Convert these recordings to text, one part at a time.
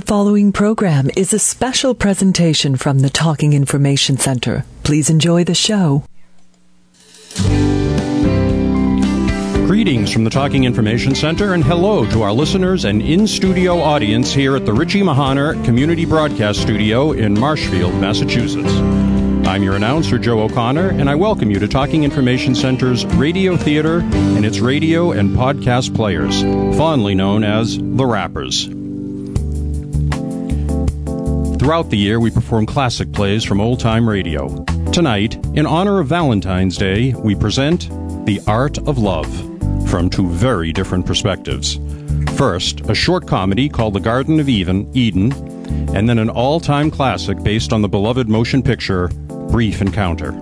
The following program is a special presentation from the Talking Information Center. Please enjoy the show. Greetings from the Talking Information Center and hello to our listeners and in studio audience here at the Richie Mahonner Community Broadcast Studio in Marshfield, Massachusetts. I'm your announcer, Joe O'Connor, and I welcome you to Talking Information Center's Radio Theater and its radio and podcast players, fondly known as the Rappers. Throughout the year, we perform classic plays from old time radio. Tonight, in honor of Valentine's Day, we present The Art of Love from two very different perspectives. First, a short comedy called The Garden of Eden, Eden and then an all time classic based on the beloved motion picture brief encounter.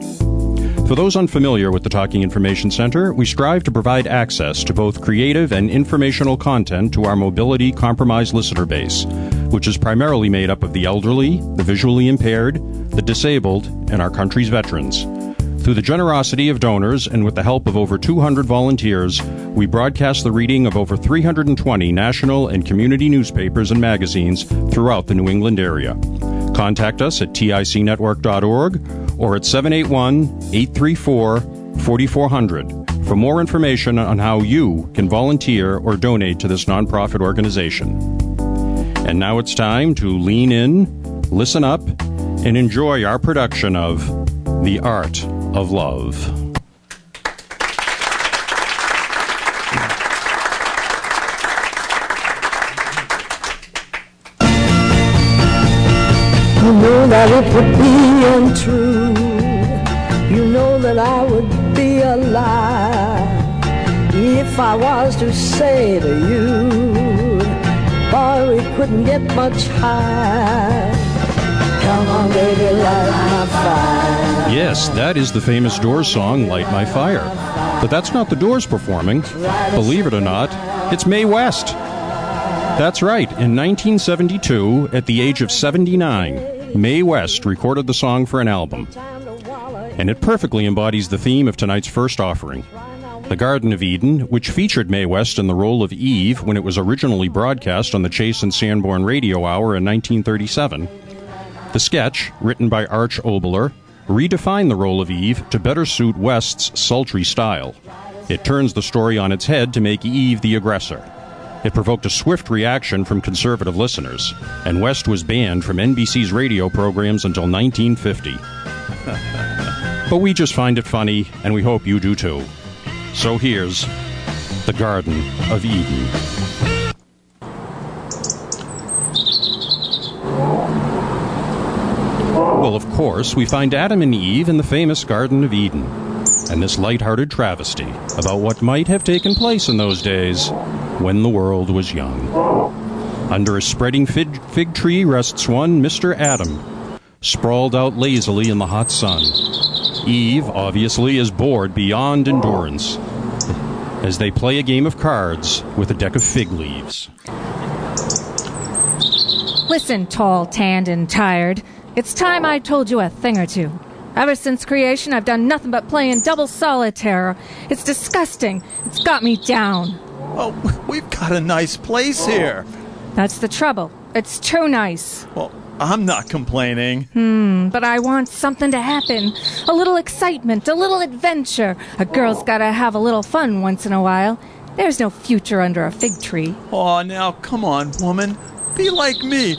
For those unfamiliar with the Talking Information Center, we strive to provide access to both creative and informational content to our mobility compromised listener base, which is primarily made up of the elderly, the visually impaired, the disabled, and our country's veterans. Through the generosity of donors and with the help of over 200 volunteers, we broadcast the reading of over 320 national and community newspapers and magazines throughout the New England area. Contact us at ticnetwork.org or at 781 834 4400 for more information on how you can volunteer or donate to this nonprofit organization. And now it's time to lean in, listen up, and enjoy our production of The Art of Love. You know that it would be untrue. You know that I would be a lie if I was to say to you, couldn't get much higher. Yes, that is the famous Doors song, Light My Fire. But that's not the Doors performing. Believe it or not, it's Mae West. That's right. In 1972, at the age of 79, Mae West recorded the song for an album. And it perfectly embodies the theme of tonight's first offering. The Garden of Eden, which featured Mae West in the role of Eve when it was originally broadcast on the Chase and Sanborn Radio Hour in 1937. The sketch, written by Arch Oboler, redefined the role of Eve to better suit West's sultry style. It turns the story on its head to make Eve the aggressor. It provoked a swift reaction from conservative listeners, and West was banned from NBC's radio programs until 1950. but we just find it funny, and we hope you do too. So here's The Garden of Eden. Well, of course, we find Adam and Eve in the famous Garden of Eden, and this light-hearted travesty about what might have taken place in those days when the world was young. Under a spreading fig, fig tree rests one Mr. Adam, sprawled out lazily in the hot sun. Eve, obviously, is bored beyond endurance as they play a game of cards with a deck of fig leaves. Listen, tall, tanned, and tired. It's time I told you a thing or two. Ever since creation, I've done nothing but playing double solitaire. It's disgusting. It's got me down. Oh, we've got a nice place here. That's the trouble. It's too nice. Well, I'm not complaining. Hmm, but I want something to happen. A little excitement, a little adventure. A girl's gotta have a little fun once in a while. There's no future under a fig tree. Oh, now come on, woman. Be like me.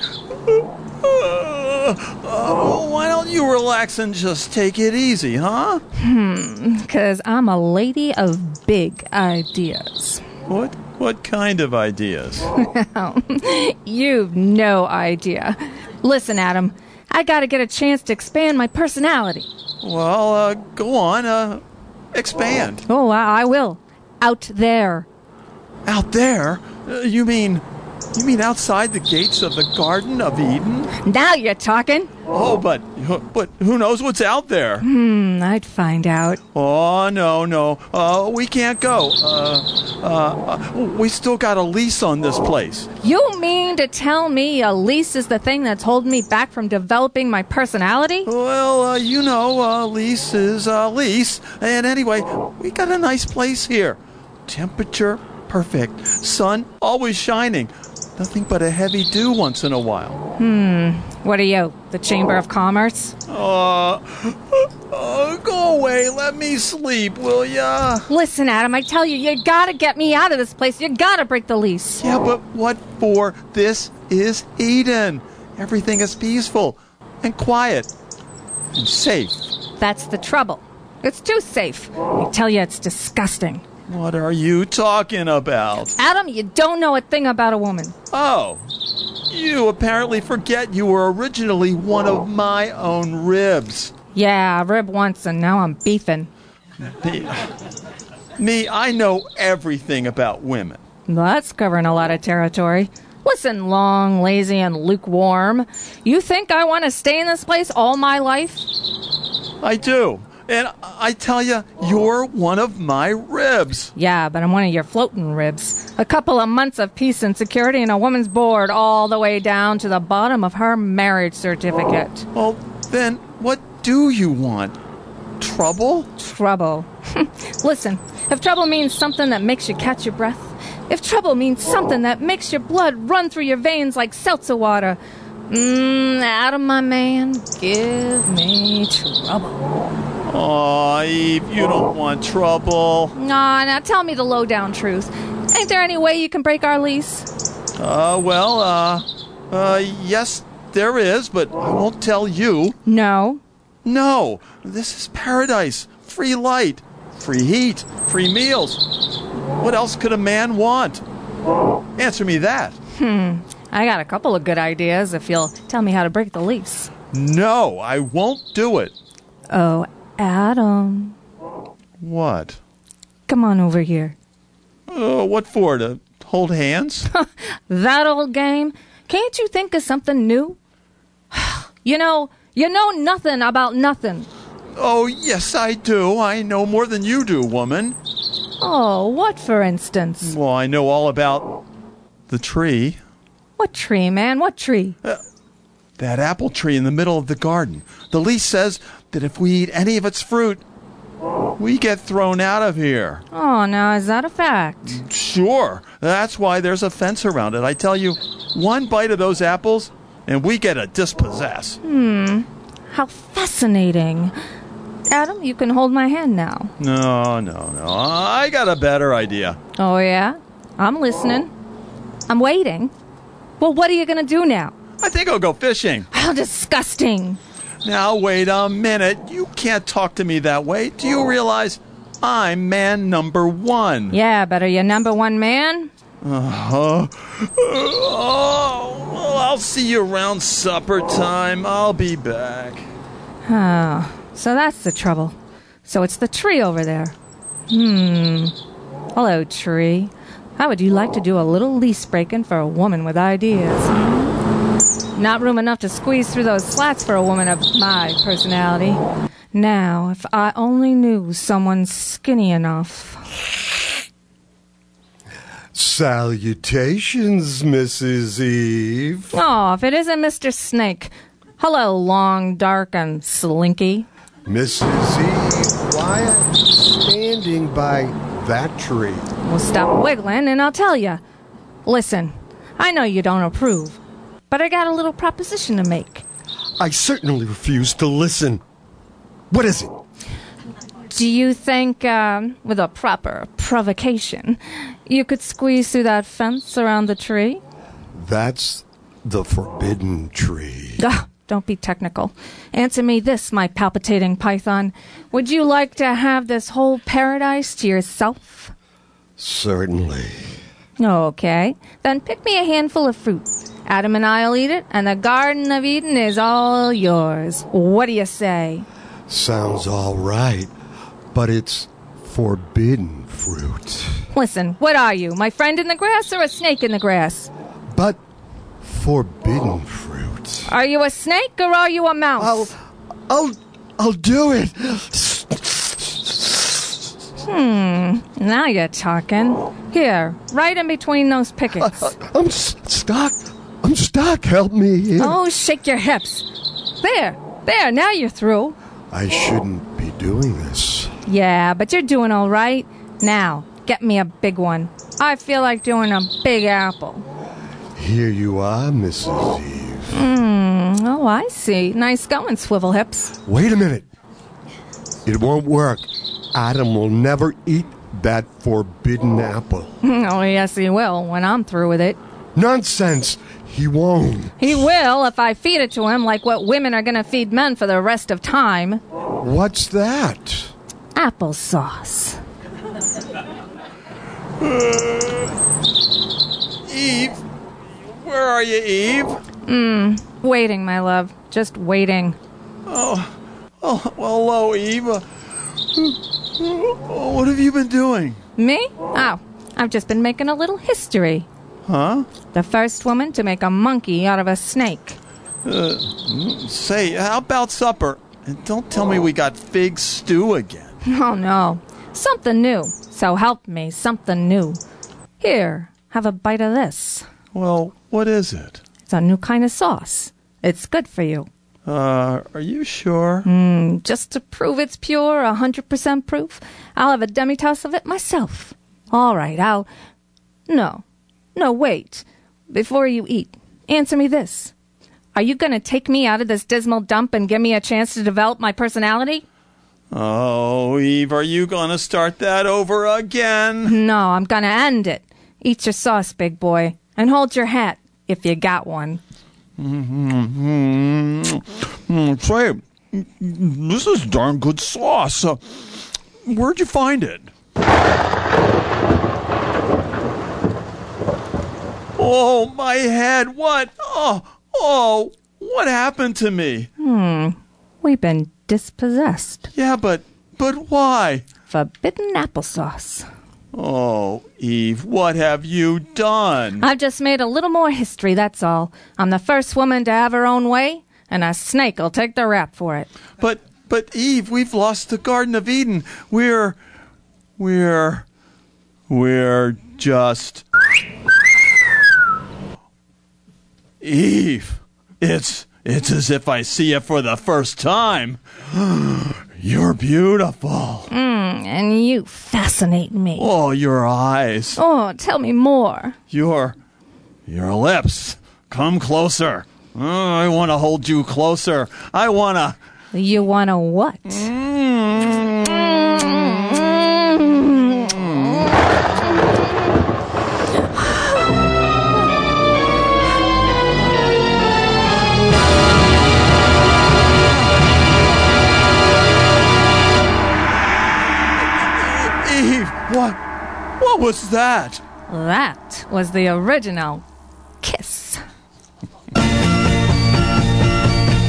Uh, why don't you relax and just take it easy, huh? Hmm, Because I'm a lady of big ideas. What what kind of ideas? You've no idea. Listen, Adam, I gotta get a chance to expand my personality. well, uh, go on. Uh, expand. Oh, I, I will. Out there. Out there? Uh, you mean you mean outside the gates of the Garden of Eden? Now you're talking. Oh, but but who knows what's out there? Hmm, I'd find out. Oh no no, uh, we can't go. Uh, uh, uh, we still got a lease on this place. You mean to tell me a lease is the thing that's holding me back from developing my personality? Well, uh, you know, uh, lease is uh, lease. And anyway, we got a nice place here. Temperature perfect, sun always shining. Nothing but a heavy dew once in a while. Hmm. What are you, the Chamber of Commerce? Uh, uh, go away. Let me sleep, will ya? Listen, Adam, I tell you, you gotta get me out of this place. You gotta break the lease. Yeah, but what for? This is Eden. Everything is peaceful and quiet and safe. That's the trouble. It's too safe. I tell you, it's disgusting. What are you talking about? Adam, you don't know a thing about a woman. Oh, you apparently forget you were originally one of my own ribs. Yeah, rib once and now I'm beefing. Me, me, I know everything about women. That's covering a lot of territory. Listen, long, lazy, and lukewarm. You think I want to stay in this place all my life? I do. And I tell you, you're one of my ribs. Yeah, but I'm one of your floating ribs. A couple of months of peace and security and a woman's board all the way down to the bottom of her marriage certificate. Well, then what do you want? Trouble? Trouble. Listen, if trouble means something that makes you catch your breath, if trouble means something that makes your blood run through your veins like seltzer water, mmm, Adam, my man, give me trouble. Aw, Eve, you don't want trouble. Nah, now tell me the lowdown truth. Ain't there any way you can break our lease? Uh, well, uh, uh, yes, there is, but I won't tell you. No. No, this is paradise. Free light, free heat, free meals. What else could a man want? Answer me that. Hmm. I got a couple of good ideas if you'll tell me how to break the lease. No, I won't do it. Oh, Adam. What? Come on over here. Uh, what for? To hold hands? That old game? Can't you think of something new? you know, you know nothing about nothing. oh, yes, I do. I know more than you do, woman. Oh, what for instance? Well, I know all about the tree. What tree, man? What tree? That apple tree in the middle of the garden. The lease says that if we eat any of its fruit, we get thrown out of here. Oh, now is that a fact? Sure. That's why there's a fence around it. I tell you, one bite of those apples, and we get a dispossess. Hmm. How fascinating. Adam, you can hold my hand now. No, no, no. I got a better idea. Oh, yeah? I'm listening. I'm waiting. Well, what are you going to do now? I think I'll go fishing. How disgusting. Now, wait a minute. You can't talk to me that way. Do you realize I'm man number one? Yeah, but are you number one man? Uh, huh. oh, well, I'll see you around supper time. I'll be back. Oh, so that's the trouble. So it's the tree over there. Hmm. Hello, tree. How would you like to do a little lease breaking for a woman with ideas? Not room enough to squeeze through those slats for a woman of my personality. Now, if I only knew someone skinny enough. Salutations, Mrs. Eve. Oh, if it isn't Mr. Snake. Hello, long, dark, and slinky. Mrs. Eve, why are you standing by that tree? Well, stop wiggling and I'll tell you. Listen, I know you don't approve, but I got a little proposition to make. I certainly refuse to listen. What is it? Do you think, um, with a proper provocation, you could squeeze through that fence around the tree? That's the forbidden tree. Ugh, don't be technical. Answer me this, my palpitating python. Would you like to have this whole paradise to yourself? Certainly. Okay, then pick me a handful of fruit. Adam and I'll eat it, and the Garden of Eden is all yours. What do you say? Sounds all right, but it's forbidden fruit. Listen, what are you, my friend in the grass or a snake in the grass? But forbidden fruit. Are you a snake or are you a mouse? I'll, I'll, I'll do it. Hmm. Now you're talking. Here, right in between those pickets. I'm s- stuck. I'm stuck. Help me. here. Oh, shake your hips. There, there, now you're through. I shouldn't be doing this. Yeah, but you're doing all right. Now, get me a big one. I feel like doing a big apple. Here you are, Mrs. Eve. Mm, oh, I see. Nice going, swivel hips. Wait a minute. It won't work. Adam will never eat that forbidden apple. Oh, yes, he will when I'm through with it. Nonsense. He won't. He will if I feed it to him like what women are going to feed men for the rest of time. What's that? Applesauce. Eve, where are you, Eve? Mm, waiting, my love. Just waiting. Oh, oh, well, hello, Eve. Uh, what have you been doing? Me? Oh, I've just been making a little history. Huh? The first woman to make a monkey out of a snake. Uh, say, how about supper? And don't tell me we got fig stew again. Oh, no. Something new. So help me, something new. Here, have a bite of this. Well, what is it? It's a new kind of sauce. It's good for you. Uh, are you sure? Mm, just to prove it's pure, a 100% proof, I'll have a demi-tasse of it myself. All right, I'll... No. No, wait. Before you eat, answer me this. Are you going to take me out of this dismal dump and give me a chance to develop my personality? Oh, Eve, are you going to start that over again? No, I'm going to end it. Eat your sauce, big boy, and hold your hat, if you got one. Mm-hmm. Say, this is darn good sauce. Uh, where'd you find it? Oh, my head. What? Oh, oh, what happened to me? Hmm. We've been dispossessed. Yeah, but but why? Forbidden applesauce. Oh, Eve, what have you done? I've just made a little more history, that's all. I'm the first woman to have her own way, and a snake'll take the rap for it. But but Eve, we've lost the Garden of Eden. We're we're we're just Eve, it's it's as if I see you for the first time. You're beautiful. Mm, and you fascinate me. Oh, your eyes. Oh, tell me more. Your your lips. Come closer. Oh, I want to hold you closer. I want to. You want to what? Mm. What was that? That was the original kiss.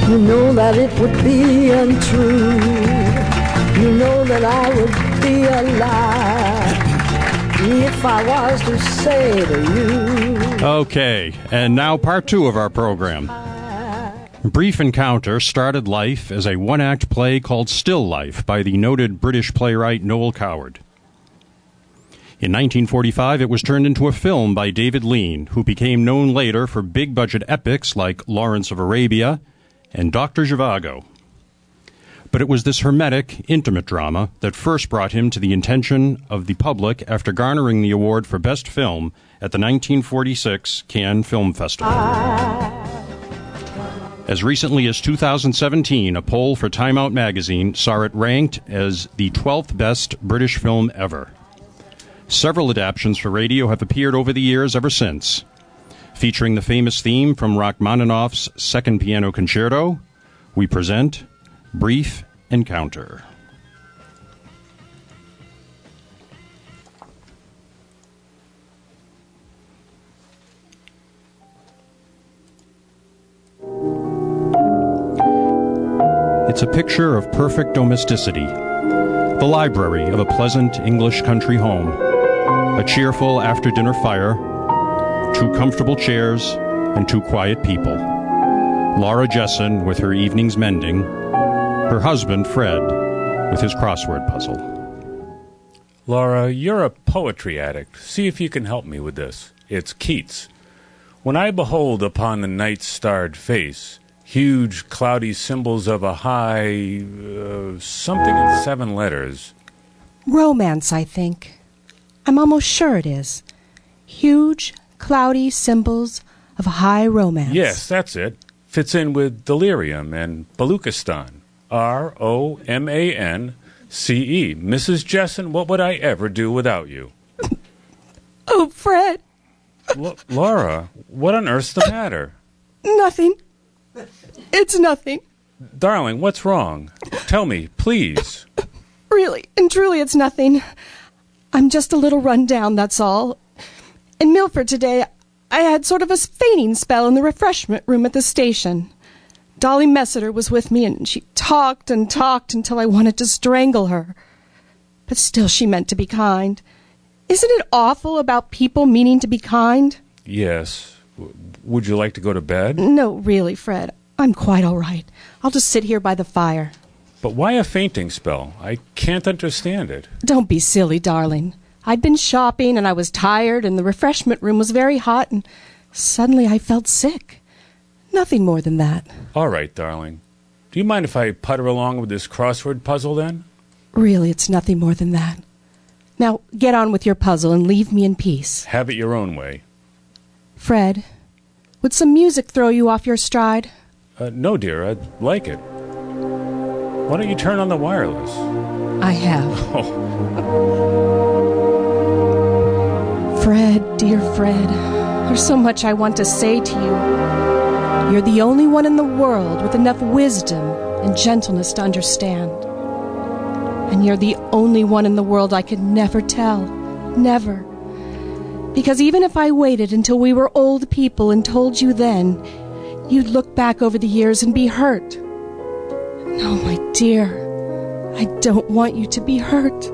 You know that it would be untrue. You know that I would be a lie if I was to say to you. Okay, and now part two of our program. Brief Encounter started life as a one act play called Still Life by the noted British playwright Noel Coward. In 1945, it was turned into a film by David Lean, who became known later for big budget epics like Lawrence of Arabia and Dr. Zhivago. But it was this hermetic, intimate drama that first brought him to the attention of the public after garnering the award for Best Film at the 1946 Cannes Film Festival. As recently as 2017, a poll for Time Out magazine saw it ranked as the 12th best British film ever. Several adaptations for radio have appeared over the years ever since. Featuring the famous theme from Rachmaninoff's Second Piano Concerto, we present Brief Encounter. It's a picture of perfect domesticity, the library of a pleasant English country home, a cheerful after dinner fire, two comfortable chairs, and two quiet people. Laura Jesson with her evening's mending, her husband Fred with his crossword puzzle. Laura, you're a poetry addict. See if you can help me with this. It's Keats. When I behold upon the night starred face huge cloudy symbols of a high uh, something in seven letters. Romance, I think. I'm almost sure it is. Huge, cloudy symbols of high romance. Yes, that's it. Fits in with delirium and Baluchistan. R O M A N C E. Mrs. Jesson, what would I ever do without you? Oh, Fred, L- Laura, what on earth's the matter? nothing. It's nothing. Darling, what's wrong? Tell me, please. Really and truly, it's nothing. I'm just a little run down, that's all. In Milford today, I had sort of a fainting spell in the refreshment room at the station. Dolly Messiter was with me, and she talked and talked until I wanted to strangle her. But still, she meant to be kind. Isn't it awful about people meaning to be kind? Yes. W- Would you like to go to bed? No, really, Fred. I'm quite all right. I'll just sit here by the fire. But why a fainting spell? I can't understand it. Don't be silly, darling. I'd been shopping and I was tired, and the refreshment room was very hot, and suddenly I felt sick. Nothing more than that. All right, darling. Do you mind if I putter along with this crossword puzzle then? Really, it's nothing more than that. Now, get on with your puzzle and leave me in peace. Have it your own way. Fred, would some music throw you off your stride? Uh, no, dear, I'd like it. Why don't you turn on the wireless? I have. Oh, Fred, dear Fred, there's so much I want to say to you. You're the only one in the world with enough wisdom and gentleness to understand. And you're the only one in the world I could never tell. Never. Because even if I waited until we were old people and told you then, you'd look back over the years and be hurt. No, my dear, I don't want you to be hurt.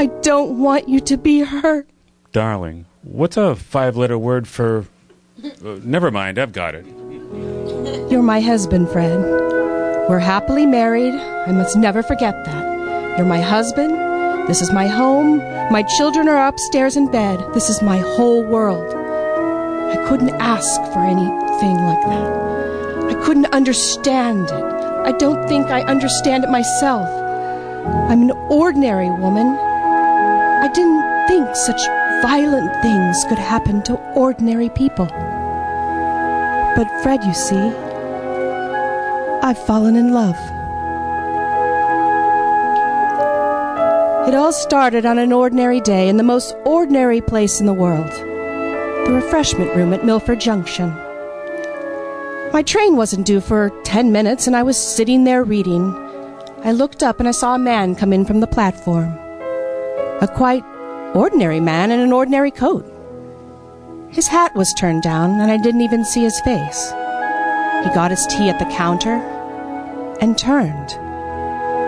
I don't want you to be hurt. darling, what's a five letter word for. Uh, never mind, I've got it. You're my husband, Fred. We're happily married. I must never forget that. You're my husband. This is my home. My children are upstairs in bed. This is my whole world. I couldn't ask for anything like that. I couldn't understand it. I don't think I understand it myself. I'm an ordinary woman. I didn't think such violent things could happen to ordinary people. But Fred, you see, I've fallen in love. It all started on an ordinary day in the most ordinary place in the world the refreshment room at Milford Junction. My train wasn't due for ten minutes, and I was sitting there reading. I looked up and I saw a man come in from the platform. A quite ordinary man in an ordinary coat. His hat was turned down, and I didn't even see his face. He got his tea at the counter and turned.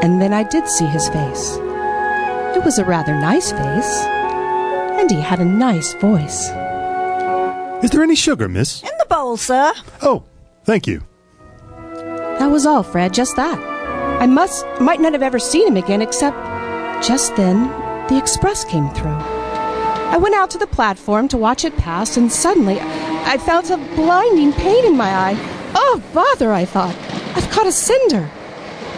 And then I did see his face. It was a rather nice face, and he had a nice voice. Is there any sugar, miss? In the bowl, sir. Oh, thank you. That was all, Fred, just that. I must might not have ever seen him again except just then the express came through. I went out to the platform to watch it pass and suddenly I felt a blinding pain in my eye. Oh, bother, I thought. I've caught a cinder.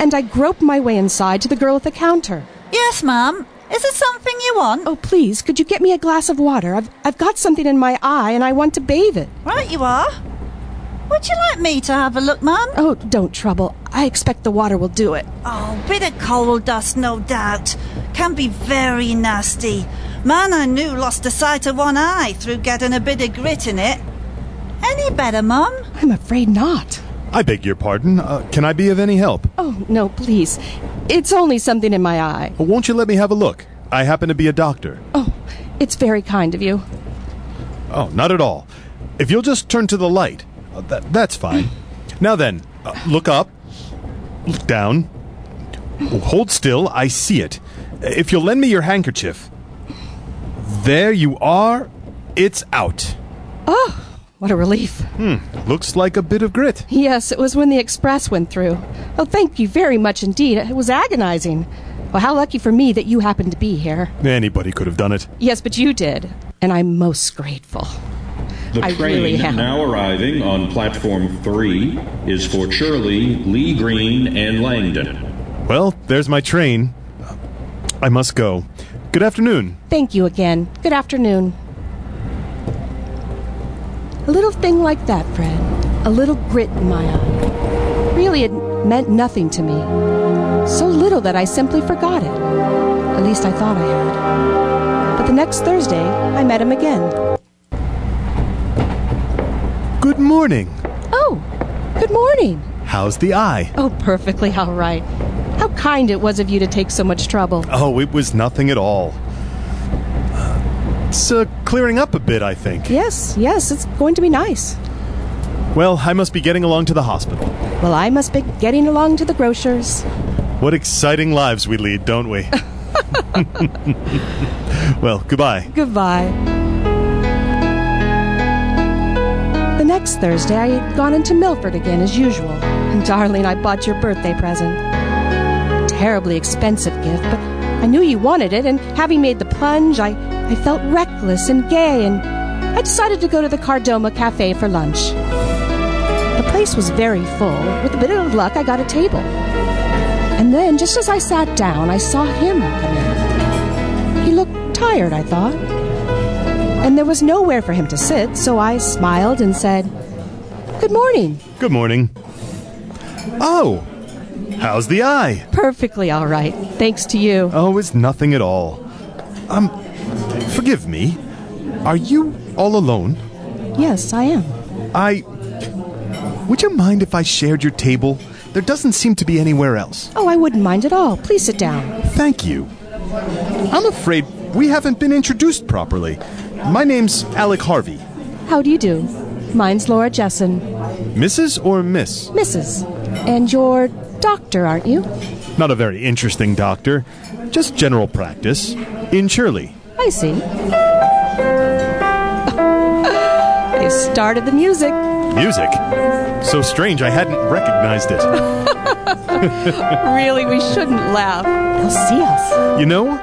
And I groped my way inside to the girl at the counter. Yes, ma'am. Is it something you want? Oh, please, could you get me a glass of water? I've, I've got something in my eye and I want to bathe it. Right, you are. Would you like me to have a look, ma'am? Oh, don't trouble. I expect the water will do it. Oh, bit of coal dust, no doubt. Can be very nasty. Man I knew lost the sight of one eye through getting a bit of grit in it. Any better, mum? I'm afraid not. I beg your pardon. Uh, can I be of any help? Oh, no, please. It's only something in my eye. Well, won't you let me have a look? I happen to be a doctor. Oh, it's very kind of you. Oh, not at all. If you'll just turn to the light, uh, that, that's fine. now then, uh, look up, look down, hold still. I see it. If you'll lend me your handkerchief. There you are. It's out. Oh, what a relief. Hmm, looks like a bit of grit. Yes, it was when the express went through. Oh, thank you very much indeed. It was agonizing. Well, how lucky for me that you happened to be here. Anybody could have done it. Yes, but you did. And I'm most grateful. The I train really am. now arriving on platform 3 is for Churley, Lee Green, and Langdon. Well, there's my train. I must go. Good afternoon. Thank you again. Good afternoon. A little thing like that, Fred. A little grit in my eye. Really, it meant nothing to me. So little that I simply forgot it. At least I thought I had. But the next Thursday, I met him again. Good morning. Oh, good morning. How's the eye? Oh, perfectly all right. How kind it was of you to take so much trouble. Oh, it was nothing at all. It's uh, clearing up a bit, I think. Yes, yes, it's going to be nice. Well, I must be getting along to the hospital. Well, I must be getting along to the grocer's. What exciting lives we lead, don't we? well, goodbye. Goodbye. Next Thursday, I had gone into Milford again as usual. And darling, I bought your birthday present. Terribly expensive gift, but I knew you wanted it, and having made the plunge, I, I felt reckless and gay, and I decided to go to the Kardomah Cafe for lunch. The place was very full. With a bit of luck, I got a table. And then, just as I sat down, I saw him come in. He looked tired, I thought. And there was nowhere for him to sit, so I smiled and said, Good morning. Good morning. Oh, how's the eye? Perfectly all right. Thanks to you. Oh, it's nothing at all. Um, forgive me. Are you all alone? Yes, I am. I. Would you mind if I shared your table? There doesn't seem to be anywhere else. Oh, I wouldn't mind at all. Please sit down. Thank you. I'm afraid we haven't been introduced properly. My name's Alec Harvey. How do you do? Mine's Laura Jesson. Mrs. or Miss? Mrs. And you're doctor, aren't you? Not a very interesting doctor. Just general practice. In Churley. I see. They've started the music. Music? So strange I hadn't recognized it. really, we shouldn't laugh. They'll see us. You know,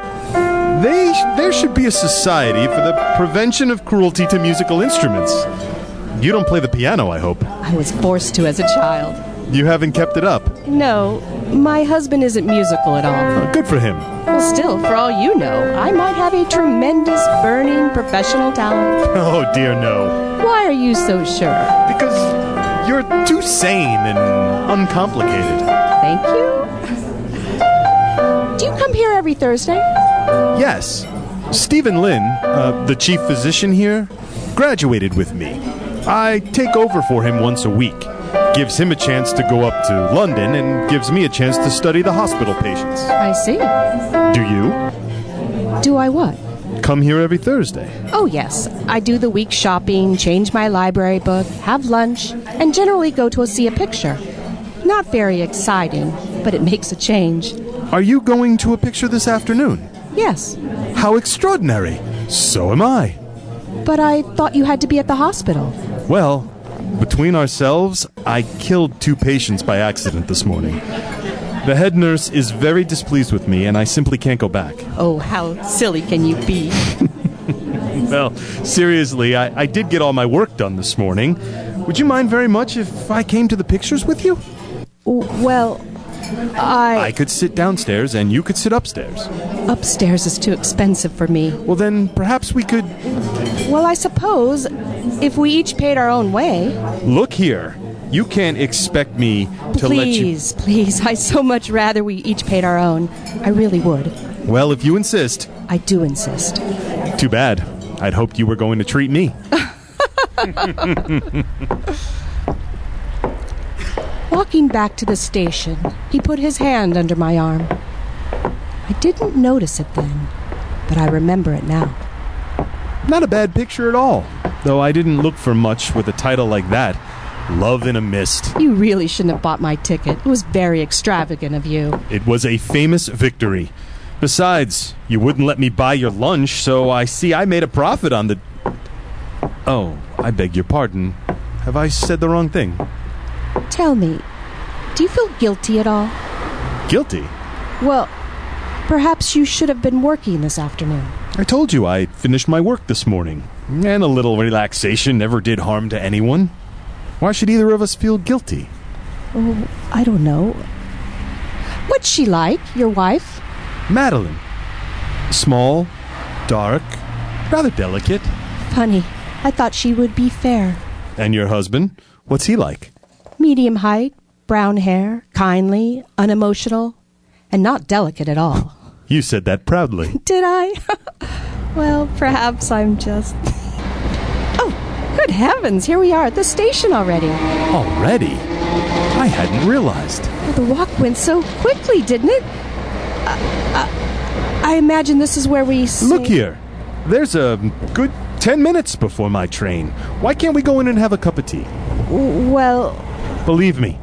they there should be a society for the prevention of cruelty to musical instruments. You don't play the piano, I hope. I was forced to as a child. You haven't kept it up. No, my husband isn't musical at all. Uh, good for him. Well, still, for all you know, I might have a tremendous, burning professional talent. Oh, dear, no. Why are you so sure? Because you're too sane and uncomplicated. Thank you. Do you come here every Thursday? Yes. Stephen Lynn, uh, the chief physician here, graduated with me. I take over for him once a week. Gives him a chance to go up to London and gives me a chance to study the hospital patients. I see. Do you? Do I what? Come here every Thursday. Oh, yes. I do the week shopping, change my library book, have lunch, and generally go to see a picture. Not very exciting, but it makes a change. Are you going to a picture this afternoon? Yes. How extraordinary! So am I. But I thought you had to be at the hospital. Well, between ourselves, I killed two patients by accident this morning. The head nurse is very displeased with me, and I simply can't go back. Oh, how silly can you be? well, seriously, I, I did get all my work done this morning. Would you mind very much if I came to the pictures with you? Well, I. I could sit downstairs and you could sit upstairs. Upstairs is too expensive for me. Well, then perhaps we could. Well, I suppose if we each paid our own way. Look here. You can't expect me to let you. Please, please. I so much rather we each paid our own. I really would. Well, if you insist. I do insist. Too bad. I'd hoped you were going to treat me. Walking back to the station, he put his hand under my arm. I didn't notice it then, but I remember it now. Not a bad picture at all, though I didn't look for much with a title like that Love in a Mist. You really shouldn't have bought my ticket. It was very extravagant of you. It was a famous victory. Besides, you wouldn't let me buy your lunch, so I see I made a profit on the. Oh, I beg your pardon. Have I said the wrong thing? Tell me, do you feel guilty at all? Guilty? Well, perhaps you should have been working this afternoon. I told you I finished my work this morning, and a little relaxation never did harm to anyone. Why should either of us feel guilty? Oh, I don't know. What's she like, your wife? Madeline. Small, dark, rather delicate. Funny. I thought she would be fair. And your husband? What's he like? Medium height, brown hair, kindly, unemotional, and not delicate at all. You said that proudly. Did I? well, perhaps I'm just. Oh, good heavens, here we are at the station already. Already? I hadn't realized. Well, the walk went so quickly, didn't it? Uh, uh, I imagine this is where we. Say... Look here. There's a good ten minutes before my train. Why can't we go in and have a cup of tea? Well. Believe me,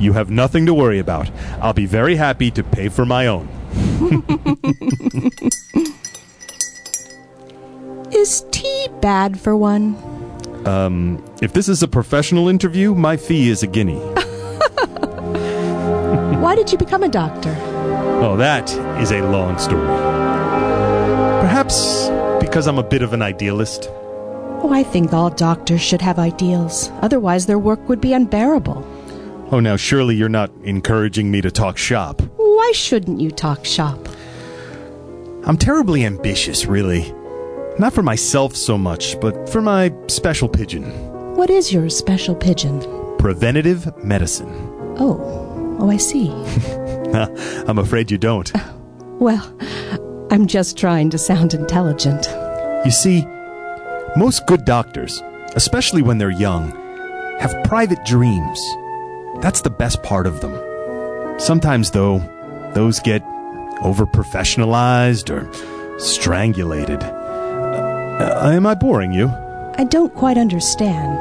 you have nothing to worry about. I'll be very happy to pay for my own. Is tea bad for one? Um, if this is a professional interview, my fee is a guinea. Why did you become a doctor? Oh, that is a long story. Perhaps because I'm a bit of an idealist. Oh, I think all doctors should have ideals. Otherwise, their work would be unbearable. Oh, now surely you're not encouraging me to talk shop. Why shouldn't you talk shop? I'm terribly ambitious, really. Not for myself so much, but for my special pigeon. What is your special pigeon? Preventative medicine. Oh, oh, I see. I'm afraid you don't. Well, I'm just trying to sound intelligent. You see, most good doctors, especially when they're young, have private dreams. That's the best part of them. Sometimes, though, those get over professionalized or strangulated. Uh, am I boring you? I don't quite understand,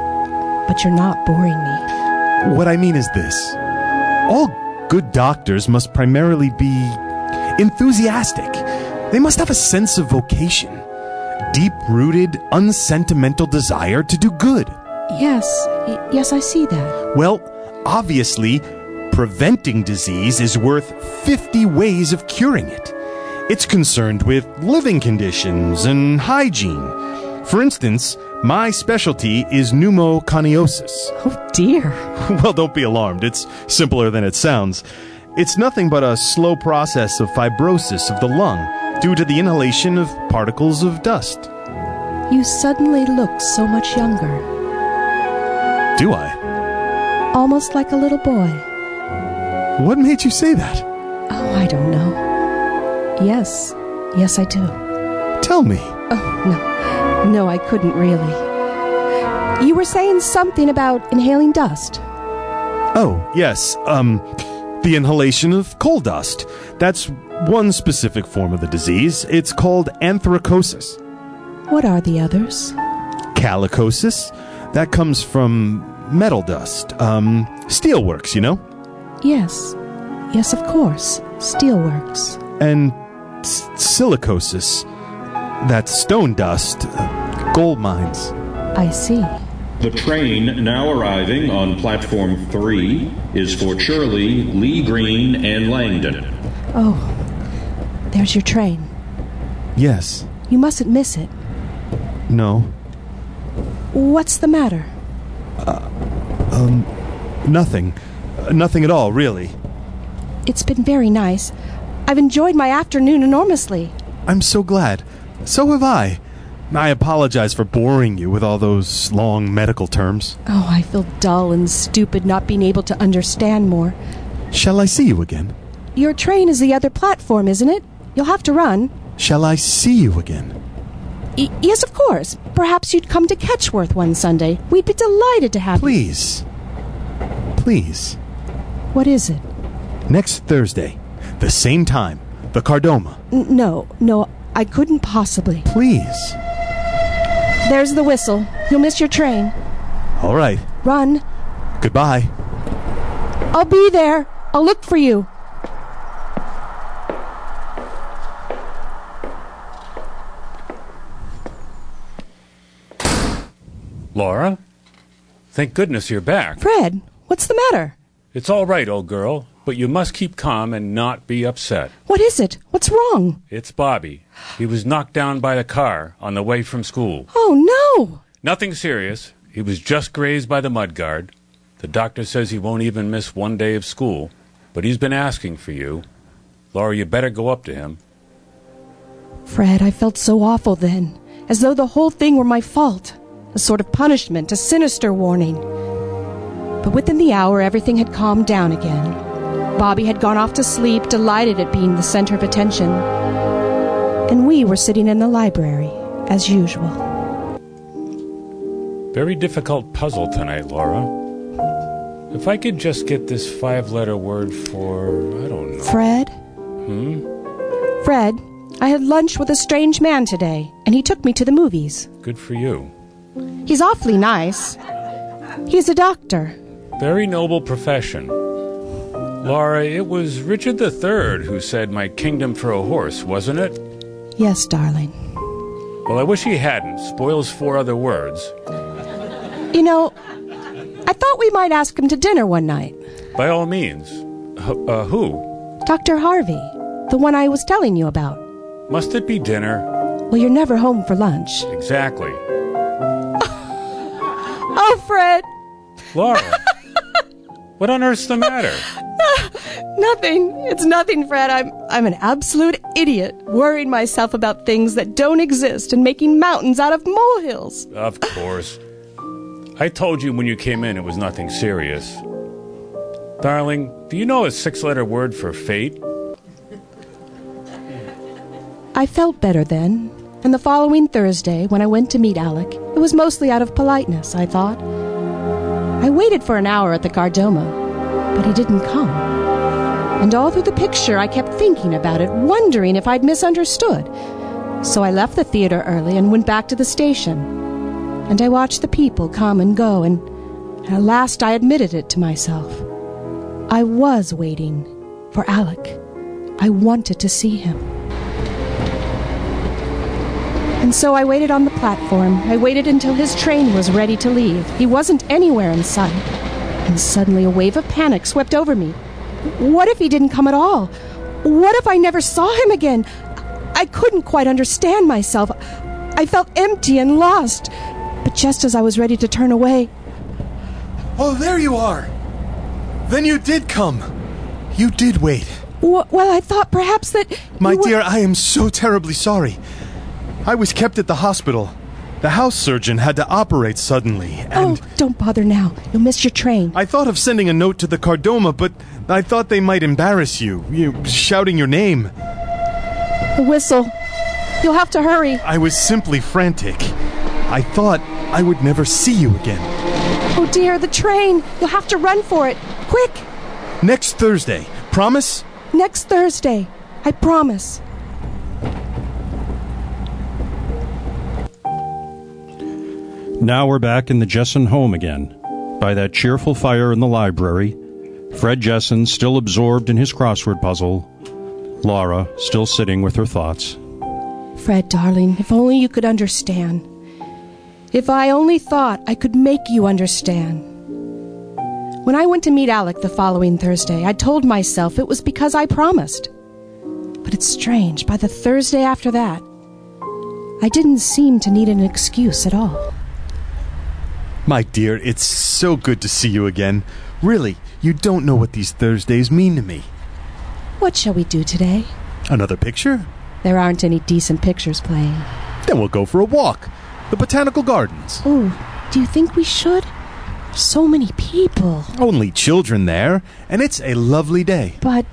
but you're not boring me. What I mean is this all good doctors must primarily be enthusiastic. They must have a sense of vocation, deep rooted, unsentimental desire to do good. Yes, yes, I see that. Well, obviously, preventing disease is worth 50 ways of curing it. It's concerned with living conditions and hygiene. For instance, my specialty is pneumoconiosis. Oh dear. well, don't be alarmed. It's simpler than it sounds. It's nothing but a slow process of fibrosis of the lung due to the inhalation of particles of dust. You suddenly look so much younger. Do I? Almost like a little boy. What made you say that? Oh, I don't know. Yes, yes, I do. Tell me. Oh, no. No, I couldn't really. You were saying something about inhaling dust. Oh, yes. Um, the inhalation of coal dust. That's one specific form of the disease. It's called anthracosis. What are the others? Chalicosis. That comes from metal dust. Um, steelworks, you know? Yes. Yes, of course. Steelworks. And s- silicosis. That's stone dust. gold mines. I see. The train now arriving on platform 3 is for Churley, Lee Green, and Langdon. Oh, there's your train. Yes. You mustn't miss it. No. What's the matter? Um, nothing. Uh, nothing at all, really. It's been very nice. I've enjoyed my afternoon enormously. I'm so glad. So have I. I apologize for boring you with all those long medical terms. Oh, I feel dull and stupid not being able to understand more. Shall I see you again? Your train is the other platform, isn't it? You'll have to run. Shall I see you again? Y- yes, of course. Perhaps you'd come to Ketchworth one Sunday. We'd be delighted to have you. Please. Please. What is it? Next Thursday, the same time, the Kardomah. N- no, no, I couldn't possibly. Please. There's the whistle. You'll miss your train. All right. Run. Goodbye. I'll be there. I'll look for you. Laura? Thank goodness you're back. Fred, what's the matter? It's all right, old girl, but you must keep calm and not be upset. What is it? What's wrong? It's Bobby. He was knocked down by the car on the way from school. Oh, no. Nothing serious. He was just grazed by the mudguard. The doctor says he won't even miss one day of school, but he's been asking for you. Laura, you better go up to him. Fred, I felt so awful then, as though the whole thing were my fault. a sort of punishment, a sinister warning. But within the hour, everything had calmed down again. Bobby had gone off to sleep, delighted at being the center of attention. And we were sitting in the library, as usual. Very difficult puzzle tonight, Laura. If I could just get this five letter word for, I don't know. Fred? Hmm? Fred, I had lunch with a strange man today, and he took me to the movies. Good for you. He's awfully nice. He's a doctor. Very noble profession. Laura, it was Richard III who said my kingdom for a horse, wasn't it? Yes, darling. Well, I wish he hadn't. Spoils four other words. You know, I thought we might ask him to dinner one night. By all means. H- uh, who? Dr. Harvey, the one I was telling you about. Must it be dinner? Well, you're never home for lunch. Exactly. Oh, Fred! Laura! what on earth's the matter? Nothing. It's nothing, Fred. I'm I'm an absolute idiot, worrying myself about things that don't exist and making mountains out of molehills. Of course. I told you when you came in it was nothing serious. Darling, do you know a six letter word for fate? I felt better then, and the following Thursday, when I went to meet Alec, it was mostly out of politeness, I thought. I waited for an hour at the Kardomah, but he didn't come. And all through the picture, I kept thinking about it, wondering if I'd misunderstood. So I left the theater early and went back to the station. And I watched the people come and go, and at last I admitted it to myself. I was waiting for Alec. I wanted to see him. And so I waited on the platform. I waited until his train was ready to leave. He wasn't anywhere in sight. And suddenly a wave of panic swept over me. What if he didn't come at all? What if I never saw him again? I couldn't quite understand myself. I felt empty and lost. But just as I was ready to turn away, Oh, there you are! Then you did come. You did wait. w- well, I thought perhaps that. My were- dear, I am so terribly sorry. I was kept at the hospital. The house surgeon had to operate suddenly, and Oh, don't bother now. You'll miss your train. I thought of sending a note to the Kardomah, but I thought they might embarrass you, you shouting your name. The whistle. You'll have to hurry. I was simply frantic. I thought I would never see you again. Oh dear, the train. You'll have to run for it. Quick! Next Thursday, promise? Next Thursday. I promise. Now we're back in the Jesson home again. By that cheerful fire in the library, Fred Jesson still absorbed in his crossword puzzle, Laura still sitting with her thoughts. Fred, darling, if only you could understand. If I only thought I could make you understand. When I went to meet Alec the following Thursday, I told myself it was because I promised. But it's strange, by the Thursday after that, I didn't seem to need an excuse at all. My dear, it's so good to see you again. Really, you don't know what these Thursdays mean to me. What shall we do today? Another picture? There aren't any decent pictures playing. Then we'll go for a walk. The Botanical Gardens. Oh, do you think we should? So many people. Only children there, and it's a lovely day. But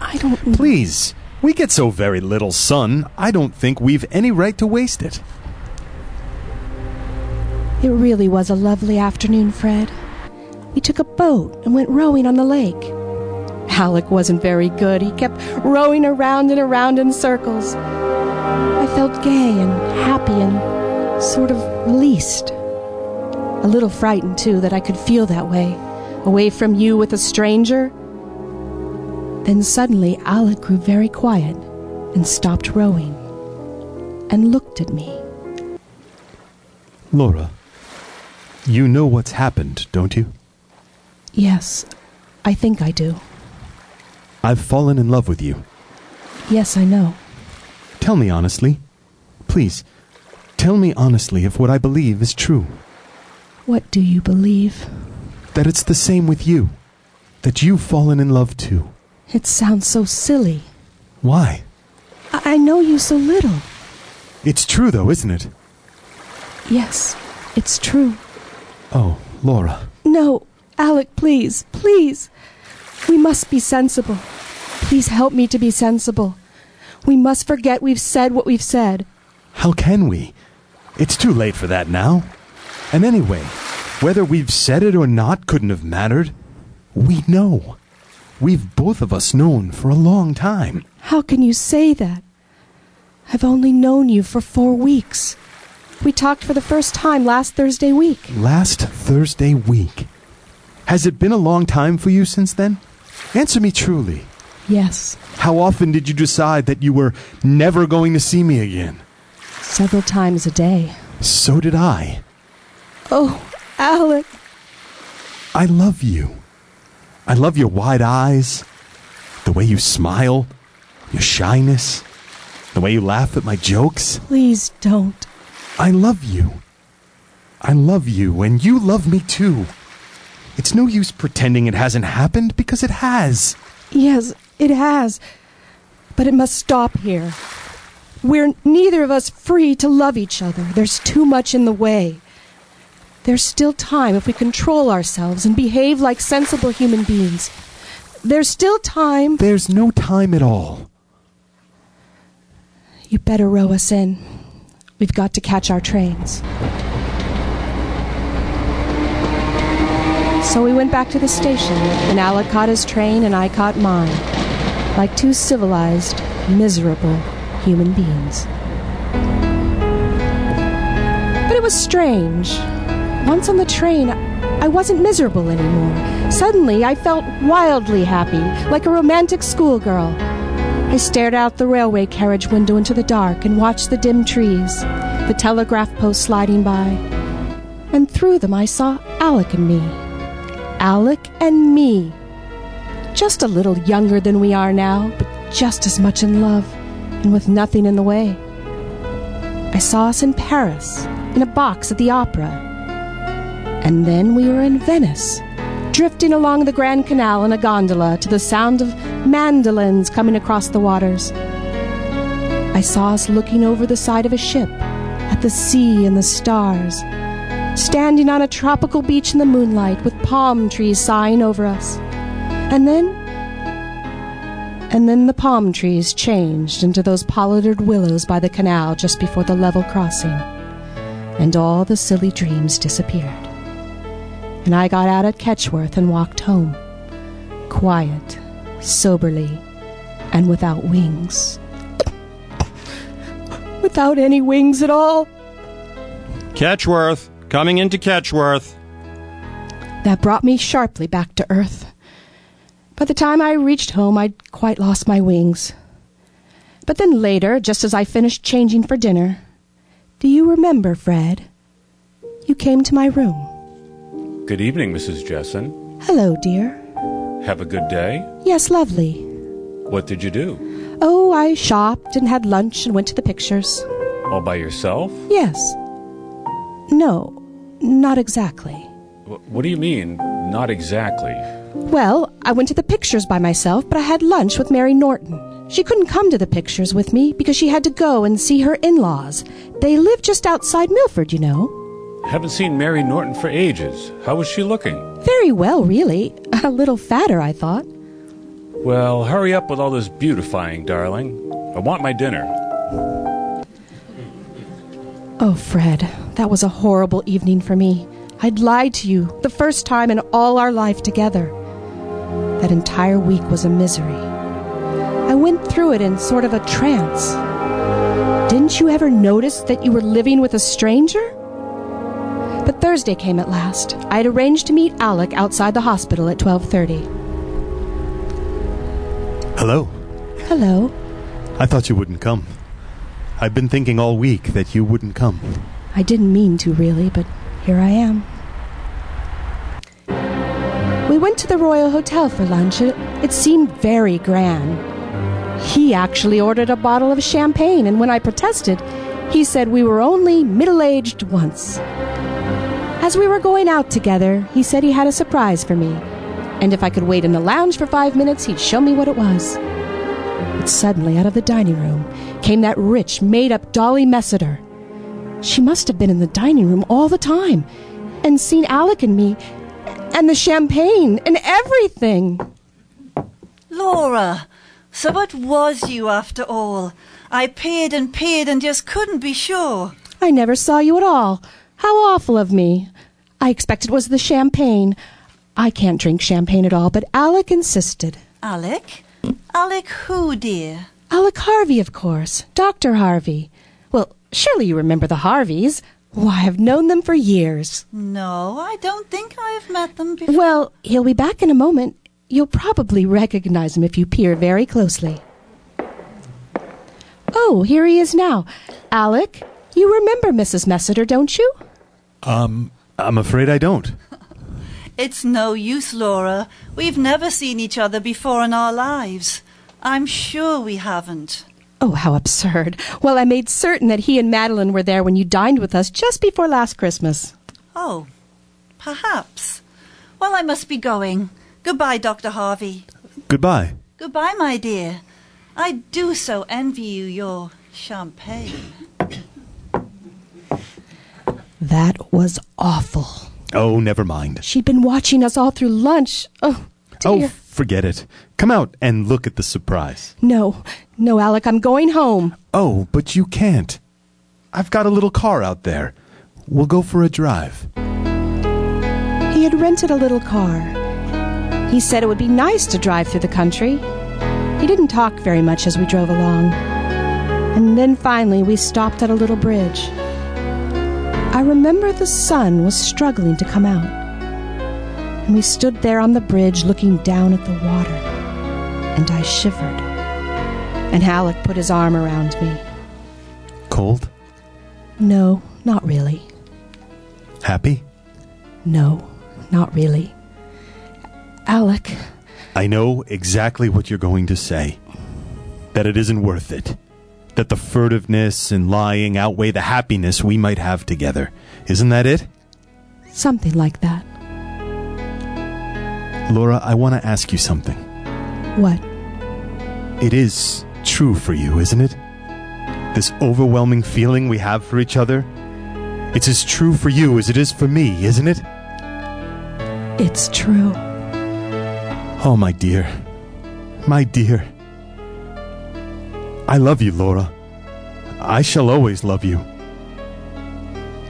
I don't. Please, we get so very little sun, I don't think we've any right to waste it. It really was a lovely afternoon, Fred. We took a boat and went rowing on the lake. Alec wasn't very good. He kept rowing around and around in circles. I felt gay and happy and sort of released. A little frightened, too, that I could feel that way, away from you with a stranger. Then suddenly Alec grew very quiet and stopped rowing and looked at me. Laura, you know what's happened, don't you? Yes, I think I do. I've fallen in love with you. Yes, I know. Tell me honestly. Please, tell me honestly if what I believe is true. What do you believe? That it's the same with you. That you've fallen in love too. It sounds so silly. Why? I, I know you so little. It's true though, isn't it? Yes, It's true. Oh, Laura. No, Alec, please, please. We must be sensible. Please help me to be sensible. We must forget we've said what we've said. How can we? It's too late for that now. And anyway, whether we've said it or not couldn't have mattered. We know. We've both of us known for a long time. How can you say that? I've only known you for four weeks. We talked for the first time last Thursday week. Last Thursday week. Has it been a long time for you since then? Answer me truly. Yes, How often did you decide that you were never going to see me again? several times a day. So did I. Oh, Alec. I love you. I love your wide eyes, the way you smile, your shyness, the way you laugh at my jokes. Please don't. I love you. I love you, and you love me too. It's no use pretending it hasn't happened because it has. Yes, it has. But it must stop here. We're neither of us free to love each other. There's too much in the way. There's still time if we control ourselves and behave like sensible human beings. There's still time. There's no time at all. You better row us in. We've got to catch our trains. So we went back to the station, and Alec caught his train and I caught mine, like two civilized, miserable human beings. But it was strange. Once on the train, I wasn't miserable anymore. Suddenly, I felt wildly happy, like a romantic schoolgirl. I stared out the railway carriage window into the dark and watched the dim trees, the telegraph posts sliding by. And through them, I saw Alec and me. Alec and me. Just a little younger than we are now, but just as much in love, and with nothing in the way. I saw us in Paris, in a box at the opera. And then we were in Venice, drifting along the Grand Canal in a gondola to the sound of mandolins coming across the waters. I saw us looking over the side of a ship at the sea and the stars, standing on a tropical beach in the moonlight with palm trees sighing over us. And then. And then the palm trees changed into those pollarded willows by the canal just before the level crossing. And all the silly dreams disappeared. And I got out at Ketchworth and walked home. Quiet, soberly, and without wings. without any wings at all. Ketchworth, coming into Ketchworth. That brought me sharply back to earth. By the time I reached home, I'd quite lost my wings. But then later, just as I finished changing for dinner, do you remember, Fred? You came to my room. Good evening, Mrs. Jesson. Hello, dear. Have a good day. Yes, lovely. What did you do? Oh, I shopped and had lunch and went to the pictures. All by yourself? Yes. No, not exactly. What do you mean, not exactly? Well, I went to the pictures by myself, but I had lunch with Mary Norton. She couldn't come to the pictures with me because she had to go and see her in laws. They live just outside Milford, you know. Haven't seen Mary Norton for ages. How was she looking? Very well, really. A little fatter, I thought. Well, hurry up with all this beautifying, darling. I want my dinner. Oh, Fred, that was a horrible evening for me. I'd lied to you, the first time in all our life together. That entire week was a misery. I went through it in sort of a trance. Didn't you ever notice that you were living with a stranger? But Thursday came at last. I had arranged to meet Alec outside the hospital at 12:30. Hello. Hello. I thought you wouldn't come. I've been thinking all week that you wouldn't come. I didn't mean to really, but here I am. We went to the Royal Hotel for lunch. It, it seemed very grand. He actually ordered a bottle of champagne, and when I protested, he said we were only middle aged once. As we were going out together, he said he had a surprise for me, and if I could wait in the lounge for five minutes, he'd show me what it was. But suddenly, out of the dining room, came that rich, made up Dolly Messiter. She must have been in the dining room all the time and seen Alec and me and the champagne and everything. Laura, so it was you after all. I peered and peered and just couldn't be sure. I never saw you at all. How awful of me. I expected it was the champagne. I can't drink champagne at all, but Alec insisted. Alec? Alec who, dear? Alec Harvey, of course. Dr. Harvey. Well, surely you remember the Harveys. Why, I've known them for years. No, I don't think I've met them before. Well, he'll be back in a moment. You'll probably recognize him if you peer very closely. Oh, here he is now. Alec, you remember Mrs. Messiter, don't you? Um, I'm afraid I don't. It's no use, Laura. We've never seen each other before in our lives. I'm sure we haven't. Oh, how absurd. Well, I made certain that he and Madeline were there when you dined with us just before last Christmas. Oh, perhaps. Well, I must be going. Goodbye, Dr. Harvey. Goodbye. Goodbye, my dear. I do so envy you your champagne. That was awful. Oh, never mind. She'd been watching us all through lunch. Oh, dear. Oh, forget it. Come out and look at the surprise. No, no, Alec, I'm going home. Oh, but you can't. I've got a little car out there. We'll go for a drive. He had rented a little car. He said it would be nice to drive through the country. He didn't talk very much as we drove along. And then finally we stopped at a little bridge. I remember the sun was struggling to come out. And we stood there on the bridge looking down at the water. And I shivered. And Alec put his arm around me. Cold? No, not really. Happy? No, not really. Alec, I know exactly what you're going to say. That it isn't worth it. That the furtiveness and lying outweigh the happiness we might have together. Isn't that it? something like that. Laura, I want to ask you something. What? It is true for you, isn't it? This overwhelming feeling we have for each other? It's as true for you as it is for me, isn't it? It's true. Oh, my dear. My dear. I love you, Laura. I shall always love you.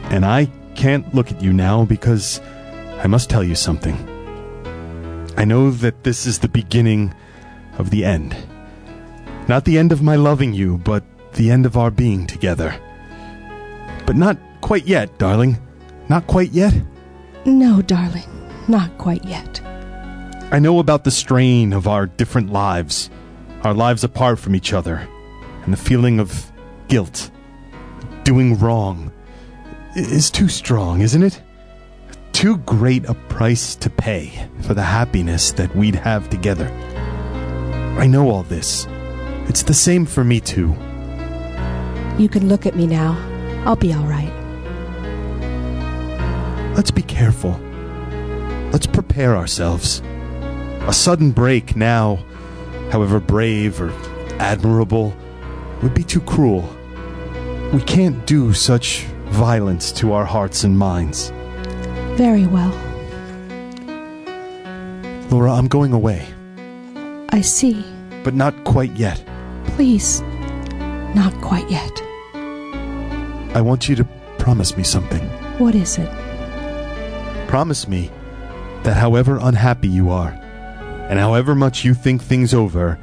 And I can't look at you now because I must tell you something. I know that this is the beginning of the end. Not the end of my loving you, but the end of our being together. But not quite yet, darling. Not quite yet. No, darling, not quite yet. I know about the strain of our different lives, our lives apart from each other, and the feeling of guilt, doing wrong, is too strong, isn't it? Too great a price to pay for the happiness that we'd have together. I know all this. It's the same for me, too. You can look at me now. I'll be all right. Let's be careful. Let's prepare ourselves. A sudden break now, however brave or admirable, would be too cruel. We can't do such violence to our hearts and minds. Very well. Laura, I'm going away, I see. but not quite yet. Please, not quite yet. I want you to promise me something. What is it? Promise me that however unhappy you are, and however much you think things over,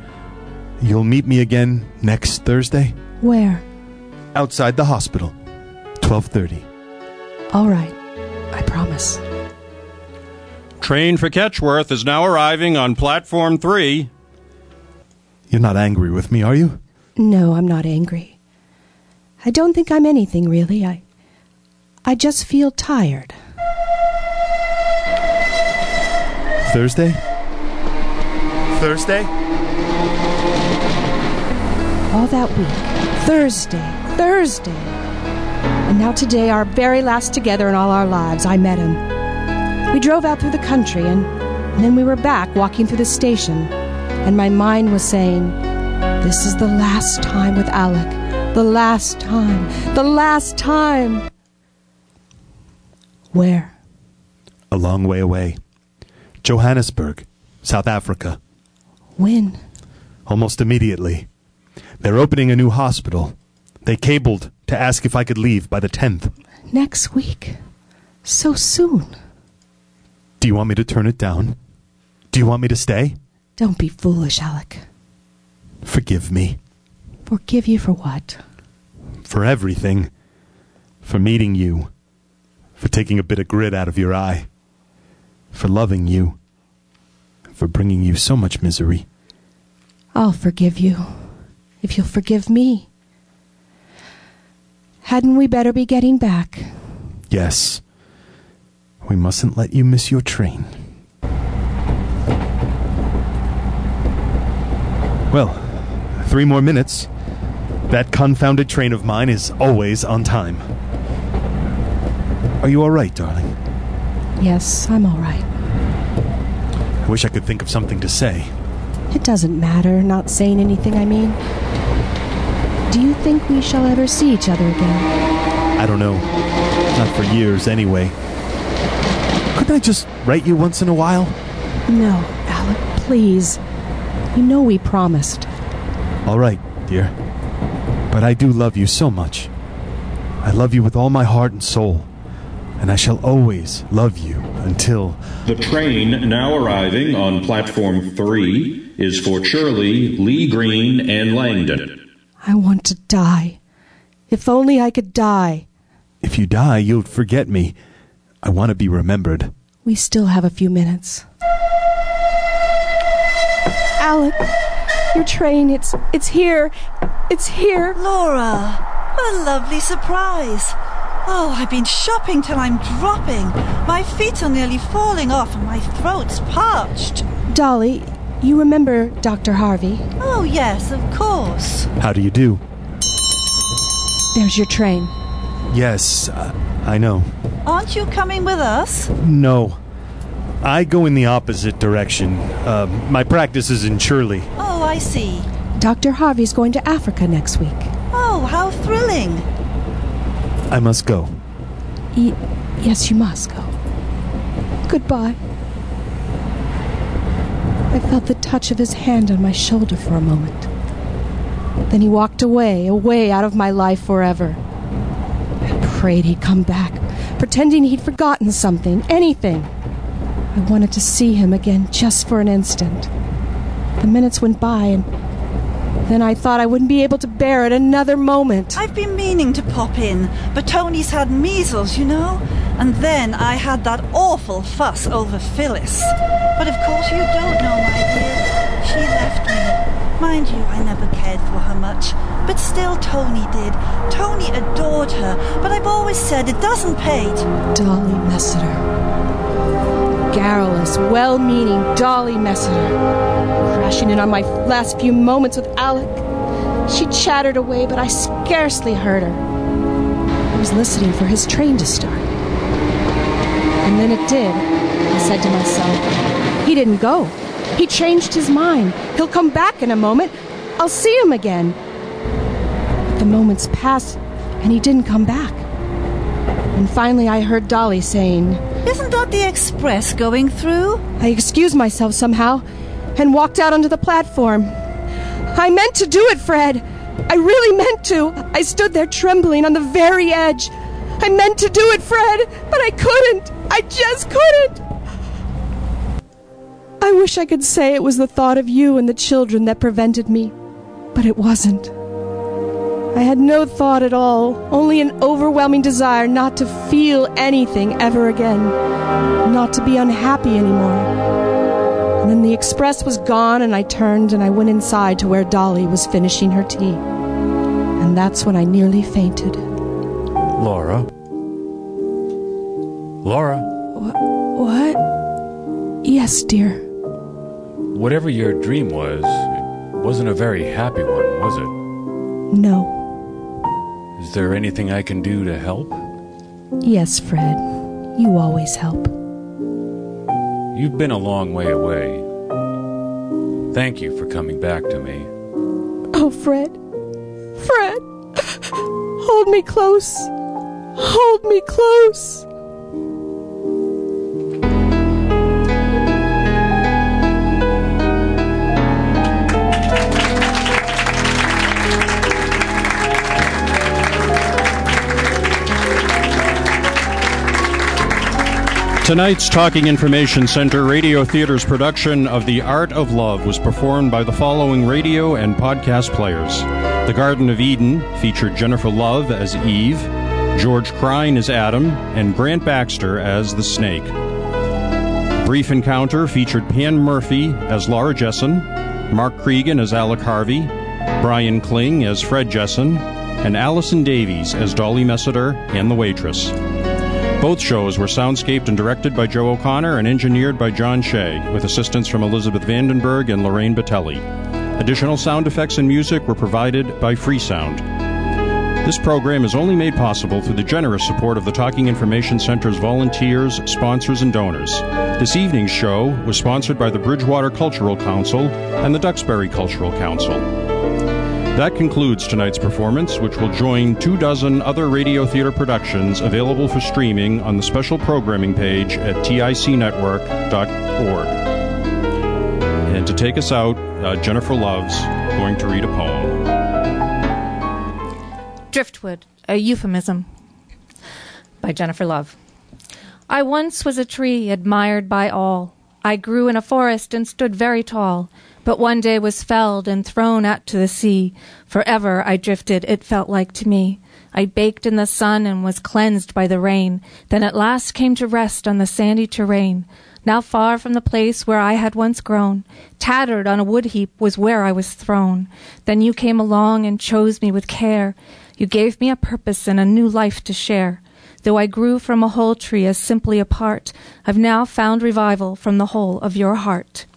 you'll meet me again next Thursday Where? outside the hospital. 12:30. All right. I promise. Train for Ketchworth is now arriving on platform 3. You're not angry with me, are you? No, I'm not angry. I don't think I'm anything really. I I just feel tired. Thursday? Thursday? All that week. Thursday. Thursday. And now today, our very last together in all our lives, I met him. We drove out through the country and, and then we were back walking through the station. And my mind was saying, This is the last time with Alec The last time. The last time. Where? A long way away. Johannesburg, South Africa. When? Almost immediately. They're opening a new hospital. They cabled to ask if I could leave by the 10th. Next week. So soon. Do you want me to turn it down? Do you want me to stay? Don't be foolish, Alec. Forgive me. Forgive you for what? For everything. For meeting you. For taking a bit of grit out of your eye. For loving you. For bringing you so much misery. I'll forgive you. If you'll forgive me. Hadn't we better be getting back? Yes. We mustn't let you miss your train. Well, three more minutes. That confounded train of mine is always on time. Are you all right, darling? Yes, I'm all right. I wish I could think of something to say. It doesn't matter, not saying anything, I mean. Do you think we shall ever see each other again? I don't know. Not for years, anyway. Couldn't I just write you once in a while? No, Alec, please. You know we promised. All right, dear. But I do love you so much. I love you with all my heart and soul. And I shall always love you until. The train now arriving on platform 3 is for Churley, Lee Green, and Langdon. I want to die. If only I could die. If you die, you'll forget me. I want to be remembered. We still have a few minutes. Alec, your train, it's it's here. It's here. Laura, what a lovely surprise. Oh, I've been shopping till I'm dropping. My feet are nearly falling off and my throat's parched. Dolly, you remember Dr. Harvey? Oh, yes, of course. How do you do? There's your train. Yes, uh, I know. Aren't you coming with us? No. I go in the opposite direction. Uh, my practice is in Churley. Oh, I see. Dr. Harvey's going to Africa next week. Oh, how thrilling. I must go. Y- yes, you must go. Goodbye. I felt the touch of his hand on my shoulder for a moment. Then he walked away, away out of my life forever. I prayed he'd come back, pretending he'd forgotten something, anything. I wanted to see him again just for an instant. The minutes went by, and then I thought I wouldn't be able to bear it another moment. I've been meaning to pop in, but Tony's had measles, you know? And then I had that awful fuss over Phyllis. But of course you don't know, my dear. She left me. Mind you, I never cared for her much. But still, Tony did. Tony adored her, but I've always said it doesn't pay to. Dolly Messiter. Garrulous, well meaning Dolly Messiter. Crashing in on my last few moments with Alec. She chattered away, but I scarcely heard her. I was listening for his train to start. And then it did, I said to myself. He didn't go. He changed his mind. He'll come back in a moment. I'll see him again. But the moments passed, and he didn't come back. And finally, I heard Dolly saying, Isn't that the express going through? I excused myself somehow and walked out onto the platform. I meant to do it, Fred. I really meant to. I stood there trembling on the very edge. I meant to do it, Fred, but I couldn't. I just couldn't. I wish I could say it was the thought of you and the children that prevented me, but it wasn't. I had no thought at all, only an overwhelming desire not to feel anything ever again, not to be unhappy anymore. And then the express was gone, and I turned and I went inside to where Dolly was finishing her tea. And that's when I nearly fainted. Laura? Laura, What? Yes, dear. whatever your dream was, it wasn't a very happy one, was it? No. Is there anything I can do to help? Yes, Fred. You always help. You've been a long way away. Thank you for coming back to me. Oh, Fred. Fred. Hold me close. Hold me close. Tonight's Talking Information Center Radio Theater's production of The Art of Love was performed by the following radio and podcast players. The Garden of Eden featured Jennifer Love as Eve, George Crine as Adam, and Grant Baxter as the Snake. Brief Encounter featured Pan Murphy as Laura Jesson, Mark Cregan as Alec Harvey, Brian Kling as Fred Jesson, and Allison Davies as Dolly Messiter and the waitress. Both shows were soundscaped and directed by Joe O'Connor and engineered by John Shea, with assistance from Elizabeth Vandenberg and Lorraine Batelli. Additional sound effects and music were provided by Freesound. This program is only made possible through the generous support of the Talking Information Center's volunteers, sponsors, and donors. This evening's show was sponsored by the Bridgewater Cultural Council and the Duxbury Cultural Council. That concludes tonight's performance, which will join two dozen other radio theater productions available for streaming on the special programming page at ticnetwork.org. And to take us out, uh, Jennifer Love's going to read a poem. Driftwood, a euphemism. By Jennifer Love. I once was a tree admired by all. I grew in a forest and stood very tall but one day was felled and thrown out to the sea. Forever I drifted, it felt like to me. I baked in the sun and was cleansed by the rain, then at last came to rest on the sandy terrain. Now far from the place where I had once grown, tattered on a wood heap was where I was thrown. Then you came along and chose me with care. You gave me a purpose and a new life to share. Though I grew from a whole tree as simply a part, I've now found revival from the whole of your heart.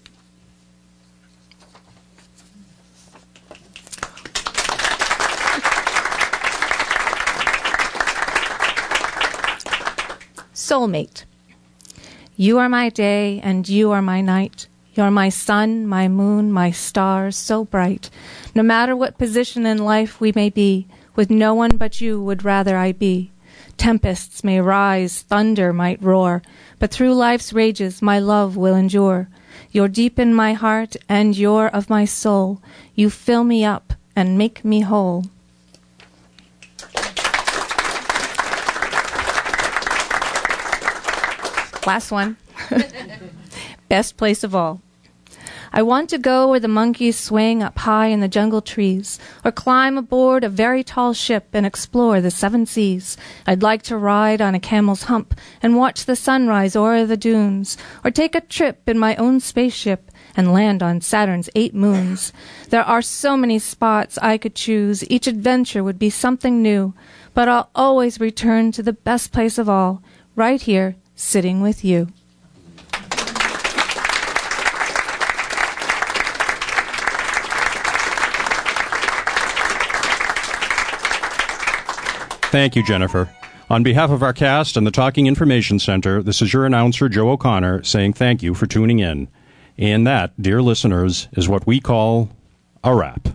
Soulmate. You are my day and you are my night. You're my sun, my moon, my stars, so bright. No matter what position in life we may be, with no one but you would rather I be. Tempests may rise, thunder might roar, but through life's rages my love will endure. You're deep in my heart and you're of my soul. You fill me up and make me whole. Last one. Best place of all. I want to go where the monkeys swing up high in the jungle trees, or climb aboard a very tall ship and explore the seven seas. I'd like to ride on a camel's hump and watch the sunrise o'er the dunes, or take a trip in my own spaceship and land on Saturn's eight moons. There are so many spots I could choose. Each adventure would be something new, but I'll always return to the best place of all, right here sitting with you. Thank you, Jennifer. On behalf of our cast and the Talking Information Center, this is your announcer, Joe O'Connor, saying thank you for tuning in. And that, dear listeners, is what we call a wrap.